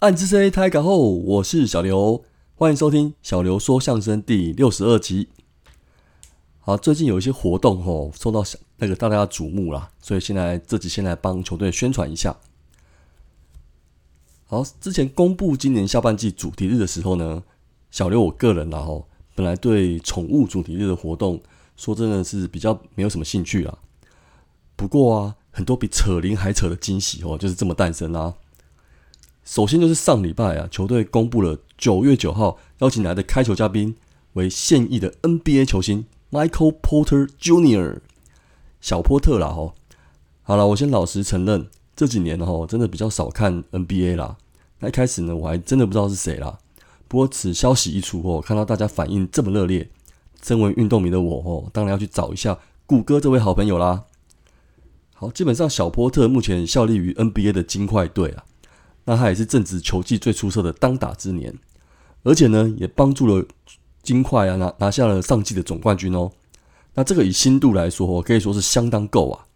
暗之 C 开港后，我是小刘，欢迎收听小刘说相声第六十二集。好，最近有一些活动哦，受到那个大家瞩目啦，所以现在这集先来帮球队宣传一下。好，之前公布今年下半季主题日的时候呢，小刘我个人啦吼，本来对宠物主题日的活动，说真的是比较没有什么兴趣啦。不过啊，很多比扯铃还扯的惊喜哦，就是这么诞生啦。首先就是上礼拜啊，球队公布了九月九号邀请来的开球嘉宾为现役的 NBA 球星 Michael Porter Jr. 小波特啦吼。好了，我先老实承认，这几年吼真的比较少看 NBA 啦。那一开始呢，我还真的不知道是谁啦。不过此消息一出哦，看到大家反应这么热烈，身为运动迷的我哦，当然要去找一下谷歌这位好朋友啦。好，基本上小波特目前效力于 NBA 的金块队啊。那他也是正值球技最出色的当打之年，而且呢，也帮助了金块啊拿拿下了上季的总冠军哦。那这个以新度来说，可以说是相当够啊。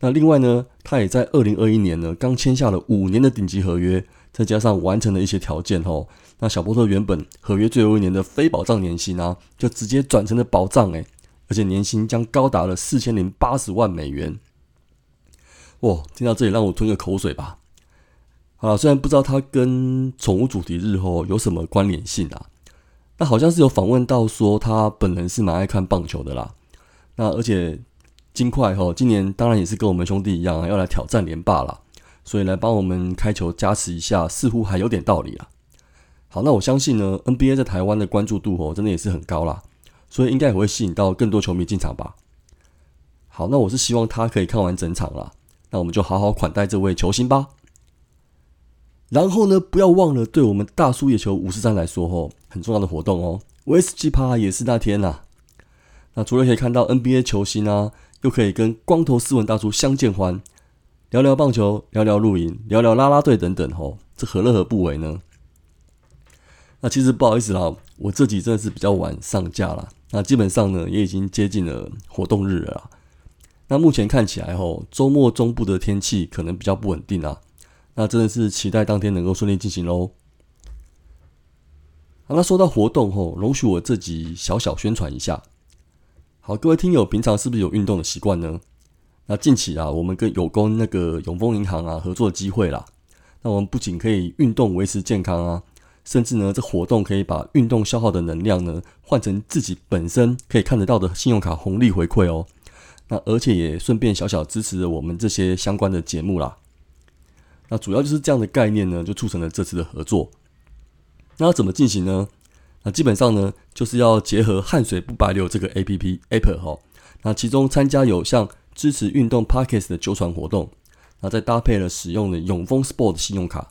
那另外呢，他也在二零二一年呢刚签下了五年的顶级合约，再加上完成了一些条件哦。那小波特原本合约最后一年的非保障年薪啊，就直接转成了保障诶，而且年薪将高达了四千零八十万美元。哇，听到这里让我吞个口水吧。啊，虽然不知道他跟宠物主题日后有什么关联性啊，那好像是有访问到说他本人是蛮爱看棒球的啦。那而且金块哈今年当然也是跟我们兄弟一样要来挑战连霸啦，所以来帮我们开球加持一下，似乎还有点道理啊。好，那我相信呢，NBA 在台湾的关注度哦真的也是很高啦，所以应该也会吸引到更多球迷进场吧。好，那我是希望他可以看完整场啦，那我们就好好款待这位球星吧。然后呢，不要忘了，对我们大叔野球五十三来说，吼，很重要的活动哦。威士忌趴也是那天呐。那除了可以看到 NBA 球星啊，又可以跟光头斯文大叔相见欢，聊聊棒球，聊聊露营，聊聊啦啦队等等，吼，这何乐而不为呢？那其实不好意思啦，我这集真的是比较晚上架了。那基本上呢，也已经接近了活动日了。那目前看起来，吼，周末中部的天气可能比较不稳定啊。那真的是期待当天能够顺利进行喽。好，那说到活动吼，容许我自己小小宣传一下。好，各位听友，平常是不是有运动的习惯呢？那近期啊，我们跟有功那个永丰银行啊合作的机会啦。那我们不仅可以运动维持健康啊，甚至呢，这活动可以把运动消耗的能量呢换成自己本身可以看得到的信用卡红利回馈哦。那而且也顺便小小支持了我们这些相关的节目啦。那主要就是这样的概念呢，就促成了这次的合作。那要怎么进行呢？那基本上呢，就是要结合汗水不白流这个 A P P App 哈。那其中参加有像支持运动 Parkes 的纠传活动，那再搭配了使用的永丰 Sport 信用卡。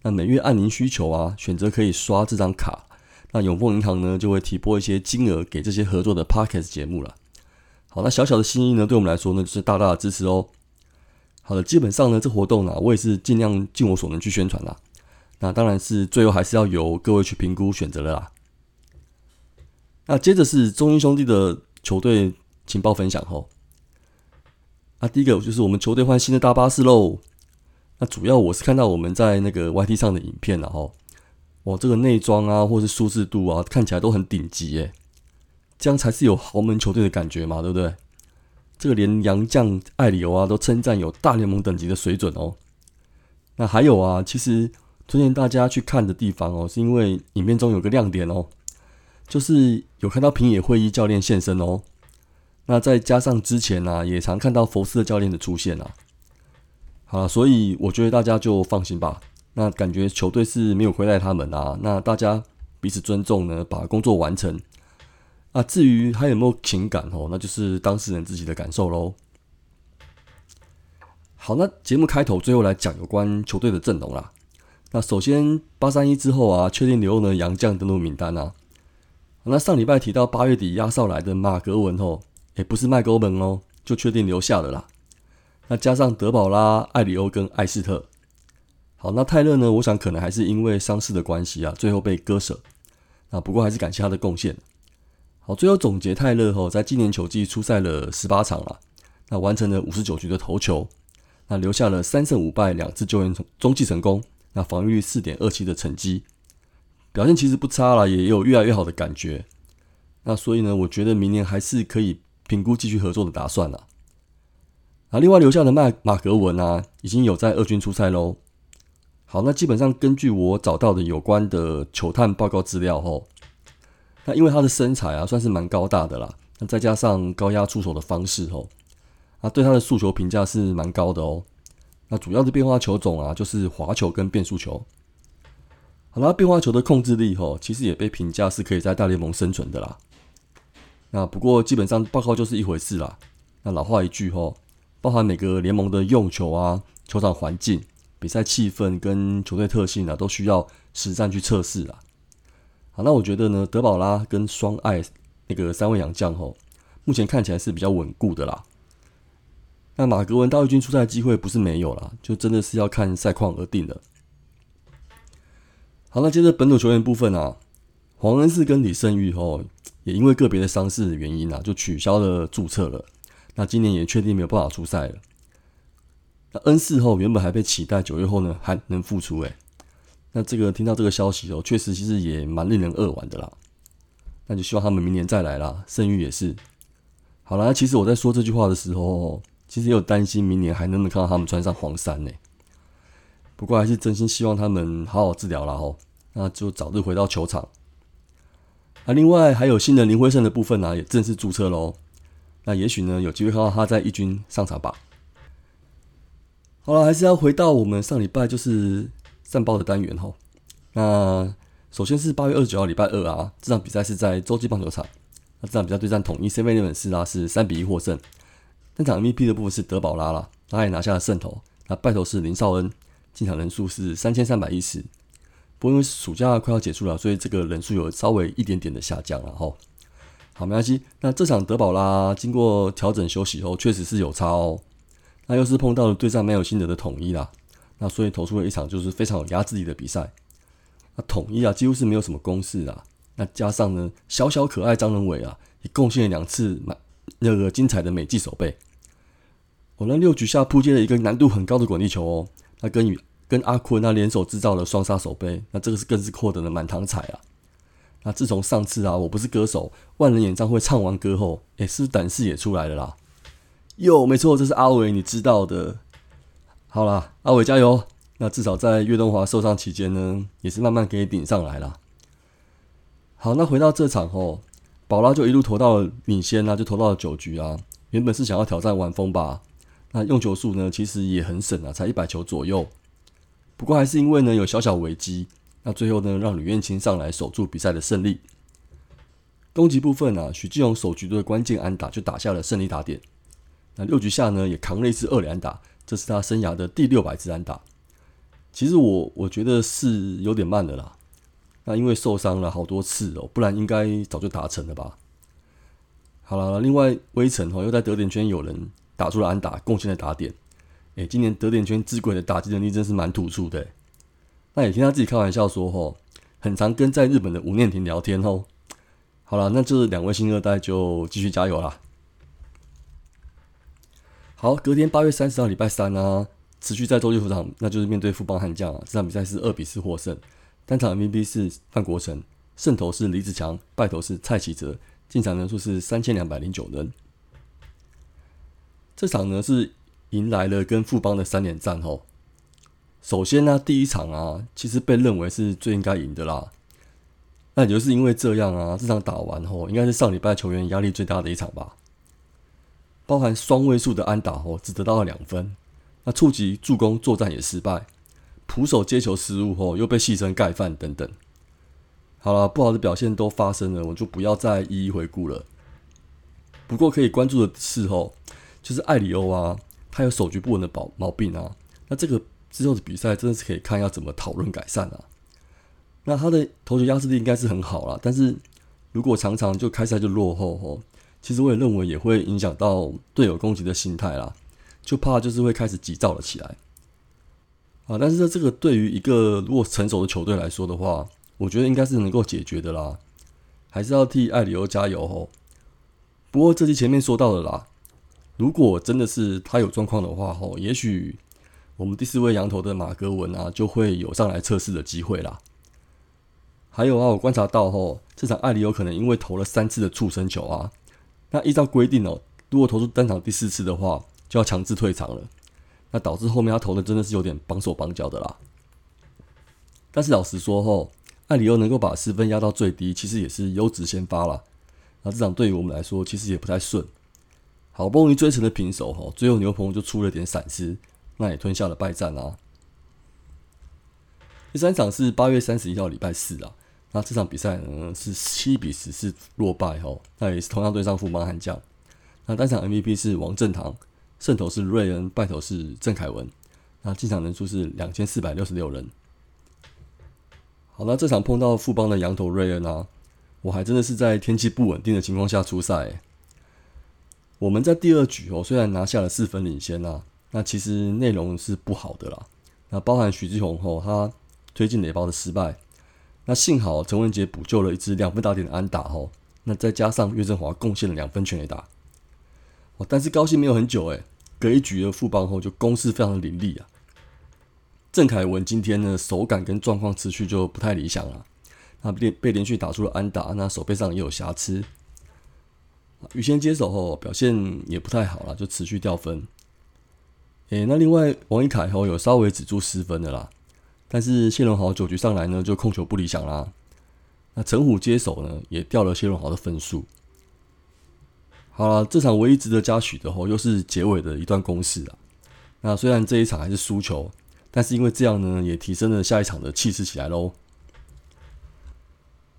那每月按您需求啊，选择可以刷这张卡。那永丰银行呢，就会提拨一些金额给这些合作的 Parkes 节目了。好，那小小的心意呢，对我们来说呢，就是大大的支持哦。好的，基本上呢，这活动呢，我也是尽量尽我所能去宣传啦。那当然是最后还是要由各位去评估选择了啦。那接着是中英兄弟的球队情报分享吼。啊，第一个就是我们球队换新的大巴士喽。那主要我是看到我们在那个 YT 上的影片了吼。哇，这个内装啊，或是舒适度啊，看起来都很顶级耶。这样才是有豪门球队的感觉嘛，对不对？这个连杨将艾里欧啊都称赞有大联盟等级的水准哦。那还有啊，其实推荐大家去看的地方哦，是因为影片中有个亮点哦，就是有看到平野会议教练现身哦。那再加上之前呢，也常看到佛斯的教练的出现啊。好，所以我觉得大家就放心吧。那感觉球队是没有亏待他们啊。那大家彼此尊重呢，把工作完成。啊，至于还有没有情感哦，那就是当事人自己的感受喽。好，那节目开头最后来讲有关球队的阵容啦。那首先八三一之后啊，确定留呢杨将登陆名单啊。那上礼拜提到八月底压哨来的马格文哦，也不是麦勾门哦，就确定留下了啦。那加上德保拉、艾里欧跟艾斯特。好，那泰勒呢？我想可能还是因为伤势的关系啊，最后被割舍。那不过还是感谢他的贡献。好，最后总结泰勒吼，在今年球季出赛了十八场了，那完成了五十九局的投球，那留下了三胜五败两次救援中继成功，那防御率四点二七的成绩，表现其实不差了，也有越来越好的感觉。那所以呢，我觉得明年还是可以评估继续合作的打算了。啊，另外留下的麦马格文啊，已经有在二军出赛喽。好，那基本上根据我找到的有关的球探报告资料后。那因为他的身材啊，算是蛮高大的啦。那再加上高压出手的方式哦，啊，对他的速球评价是蛮高的哦。那主要的变化球种啊，就是滑球跟变速球。好啦，变化球的控制力吼，其实也被评价是可以在大联盟生存的啦。那不过基本上报告就是一回事啦。那老话一句吼，包含每个联盟的用球啊、球场环境、比赛气氛跟球队特性啊，都需要实战去测试啦。好，那我觉得呢，德保拉跟双爱那个三位洋将吼，目前看起来是比较稳固的啦。那马格文到一军出赛机会不是没有啦，就真的是要看赛况而定的。好，那接着本土球员部分啊，黄恩赐跟李胜玉吼，也因为个别的伤势原因啊，就取消了注册了。那今年也确定没有办法出赛了。那恩赐后原本还被期待九月后呢还能复出诶。那这个听到这个消息哦，确实其实也蛮令人扼腕的啦。那就希望他们明年再来啦。盛誉也是。好了，其实我在说这句话的时候，其实也有担心明年还能不能看到他们穿上黄衫呢。不过还是真心希望他们好好治疗了哦，那就早日回到球场。啊，另外还有新人林辉胜的部分呢，也正式注册喽。那也许呢，有机会看到他在一军上场吧。好了，还是要回到我们上礼拜就是。战报的单元哈，那首先是八月二十九号礼拜二啊，这场比赛是在洲际棒球场。那这场比赛对战统一 C 位日本四拉是三比一获胜。那场 MVP 的部分是德保拉啦，他也拿下了胜投。那败投是林少恩，进场人数是三千三百一十。不过因为暑假快要结束了，所以这个人数有稍微一点点的下降了哈。好，没关系。那这场德保拉经过调整休息后，确实是有差哦。那又是碰到了对战没有心得的统一啦。那所以投出了一场就是非常有压制力的比赛。那统一啊，几乎是没有什么攻势啊。那加上呢，小小可爱张仁伟啊，也贡献了两次满那个精彩的美技手背。我那六局下扑接了一个难度很高的滚地球哦。那跟与跟阿坤那联手制造了双杀手背，那这个是更是获得了满堂彩啊。那自从上次啊，我不是歌手万人演唱会唱完歌后，哎，是胆识也出来了啦。哟，没错，这是阿伟，你知道的。好啦，阿伟加油！那至少在岳东华受伤期间呢，也是慢慢可以顶上来了。好，那回到这场后，宝拉就一路投到了领先啊，就投到了九局啊。原本是想要挑战完风吧，那用球数呢，其实也很省啊，才一百球左右。不过还是因为呢有小小危机，那最后呢让吕彦青上来守住比赛的胜利。攻击部分啊，许继荣首局的关键安打就打下了胜利打点。那六局下呢，也扛了一次二连打。这是他生涯的第六百次安打，其实我我觉得是有点慢的啦。那因为受伤了好多次哦，不然应该早就达成了吧。好了，另外微尘哦又在得点圈有人打出了安打，贡献了打点。哎，今年得点圈之鬼的打击能力真是蛮突出的。那也听他自己开玩笑说吼，很常跟在日本的吴念婷聊天哦。好了，那这两位新二代就继续加油啦。好，隔天八月三十号礼拜三啊，持续在洲际球场，那就是面对富邦悍将啊。这场比赛是二比四获胜，单场 MVP 是范国成，胜投是李子强，败投是蔡启哲，进场人数是三千两百零九人。这场呢是迎来了跟富邦的三连战吼。首先呢，第一场啊，其实被认为是最应该赢的啦。那也就是因为这样啊，这场打完后，应该是上礼拜球员压力最大的一场吧。包含双位数的安打哦，只得到了两分。那触及助攻作战也失败，捕手接球失误后又被戏称盖饭等等。好了，不好的表现都发生了，我就不要再一一回顾了。不过可以关注的是哦，就是艾里欧啊，他有手局不稳的毛毛病啊。那这个之后的比赛真的是可以看要怎么讨论改善啊。那他的投球压制力应该是很好了，但是如果常常就开赛就落后哦。其实我也认为也会影响到队友攻击的心态啦，就怕就是会开始急躁了起来。啊，但是在这个对于一个如果成熟的球队来说的话，我觉得应该是能够解决的啦，还是要替艾里欧加油哦。不过这期前面说到的啦，如果真的是他有状况的话吼，也许我们第四位羊头的马格文啊就会有上来测试的机会啦。还有啊，我观察到吼，这场艾里欧可能因为投了三次的触身球啊，那依照规定哦，如果投出单场第四次的话，就要强制退场了。那导致后面他投的真的是有点绑手绑脚的啦。但是老实说吼，艾里欧能够把失分压到最低，其实也是优质先发了。那这场对于我们来说，其实也不太顺。好不容易追成了平手吼，最后牛棚就出了点闪失，那也吞下了败战啊。第三场是八月三十一号礼拜四啊。那这场比赛呢是七比十四落败哦，那也是同样对上富邦悍将。那单场 MVP 是王正堂，胜投是瑞恩，败投是郑凯文。那进场人数是两千四百六十六人。好，那这场碰到富邦的羊头瑞恩啊，我还真的是在天气不稳定的情况下出赛。我们在第二局哦，虽然拿下了四分领先啊，那其实内容是不好的啦。那包含徐志宏后他推进垒包的失败。那幸好陈文杰补救了一支两分打点的安打吼，那再加上岳振华贡献了两分全垒打，哦，但是高兴没有很久诶，隔一局的副帮后就攻势非常凌厉啊。郑凯文今天呢手感跟状况持续就不太理想了，那被被连续打出了安打，那手背上也有瑕疵。宇先接手后表现也不太好了，就持续掉分。诶，那另外王一凯后有稍微止住失分的啦。但是谢龙豪九局上来呢，就控球不理想啦。那陈虎接手呢，也掉了谢龙豪的分数。好了，这场唯一值得嘉许的吼，又是结尾的一段攻势啊。那虽然这一场还是输球，但是因为这样呢，也提升了下一场的气势起来喽。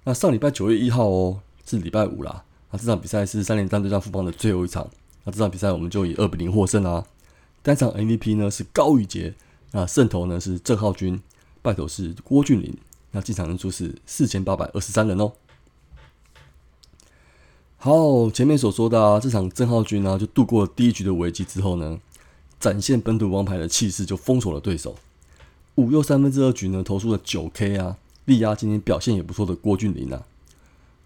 那上礼拜九月一号哦，是礼拜五啦。那这场比赛是三连战对战富邦的最后一场。那这场比赛我们就以二比零获胜啦。单场 MVP 呢是高宇杰，那胜投呢是郑浩君。败投是郭俊霖，那进场人数是四千八百二十三人哦。好，前面所说的啊，这场郑浩君呢，就度过第一局的危机之后呢，展现本土王牌的气势，就封锁了对手。五又三分之二局呢，投出了九 K 啊，力压今天表现也不错的郭俊霖啊。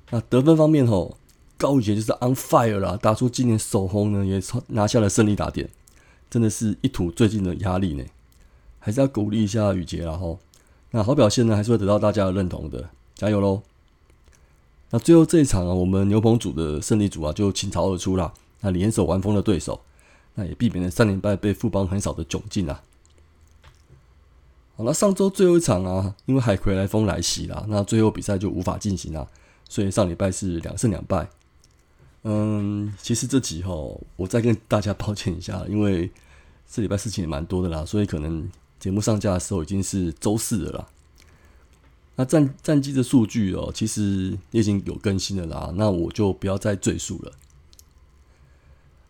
那得分方面吼，高宇杰就是 on fire 啦，打出今年首轰呢，也拿下了胜利打点，真的是一吐最近的压力呢。还是要鼓励一下宇杰啦吼。那好表现呢，还是会得到大家的认同的，加油喽！那最后这一场啊，我们牛棚组的胜利组啊，就倾巢而出啦。那联手完封的对手，那也避免了三连败被富邦横扫的窘境啊。好那上周最后一场啊，因为海葵来风来袭啦，那最后比赛就无法进行啦，所以上礼拜是两胜两败。嗯，其实这集哈，我再跟大家 抱歉一下，因为这礼拜事情也蛮多的啦，所以可能。节目上架的时候已经是周四了啦。那战战绩的数据哦，其实也已经有更新了啦。那我就不要再赘述了。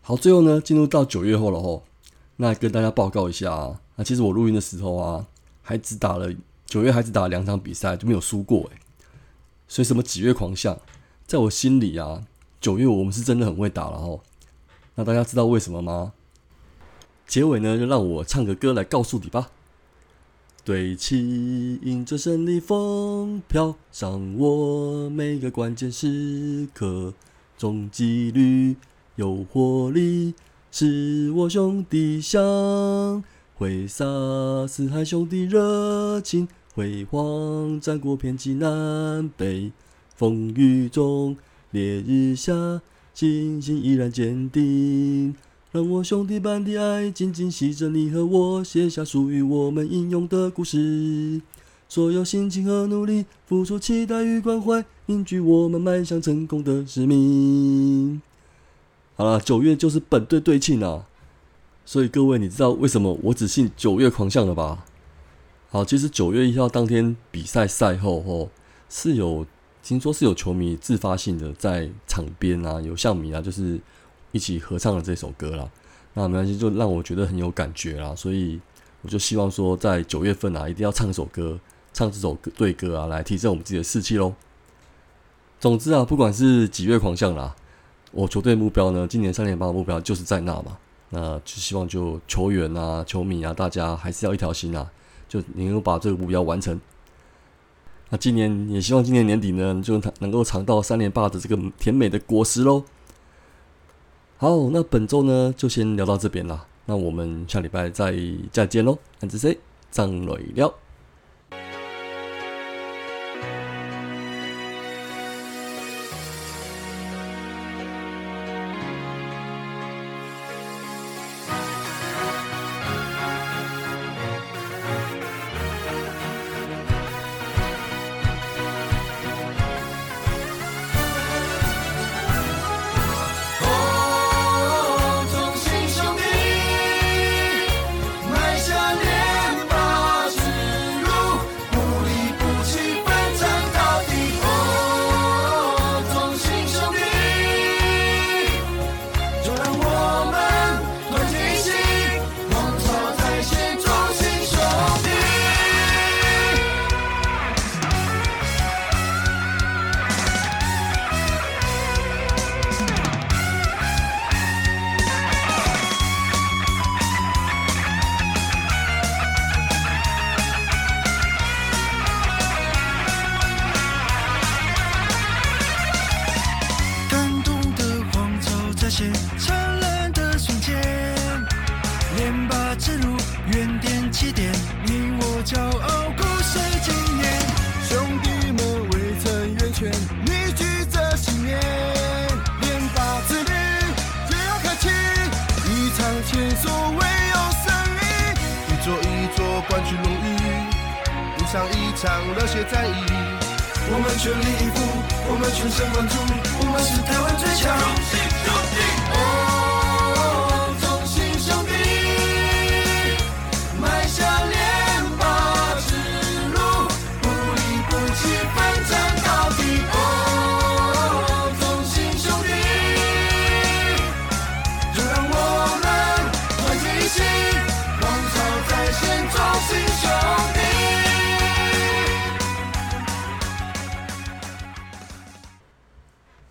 好，最后呢，进入到九月后了吼。那跟大家报告一下啊，那其实我录音的时候啊，还只打了九月还只打了两场比赛，就没有输过诶。所以什么几月狂象，在我心里啊，九月我们是真的很会打了吼。那大家知道为什么吗？结尾呢，就让我唱个歌来告诉你吧。对齐，迎着胜利风飘，上我每个关键时刻，中纪律有活力，是我兄弟相，挥洒四海兄弟热情，辉煌战果遍及南北，风雨中烈日下，信心依然坚定。让我兄弟般的爱紧紧系着你和我，写下属于我们英勇的故事。所有心情和努力，付出期待与关怀，凝聚我们迈向成功的使命。好了，九月就是本队队庆啊，所以各位，你知道为什么我只信九月狂象了吧？好，其实九月一号当天比赛赛后吼是有听说是有球迷自发性的在场边啊，有象迷啊，就是。一起合唱了这首歌啦，那没关系，就让我觉得很有感觉啦，所以我就希望说，在九月份啊，一定要唱首歌，唱这首歌对歌啊，来提升我们自己的士气喽。总之啊，不管是几月狂象啦，我球队目标呢，今年三连霸的目标就是在那嘛，那就希望就球员啊、球迷啊，大家还是要一条心啊，就能够把这个目标完成。那今年也希望今年年底呢，就能够尝到三连霸的这个甜美的果实喽。好，那本周呢就先聊到这边啦。那我们下礼拜再再见喽。安子 C 张磊聊。我们全力以赴，我们全神贯注，我们是台湾最强。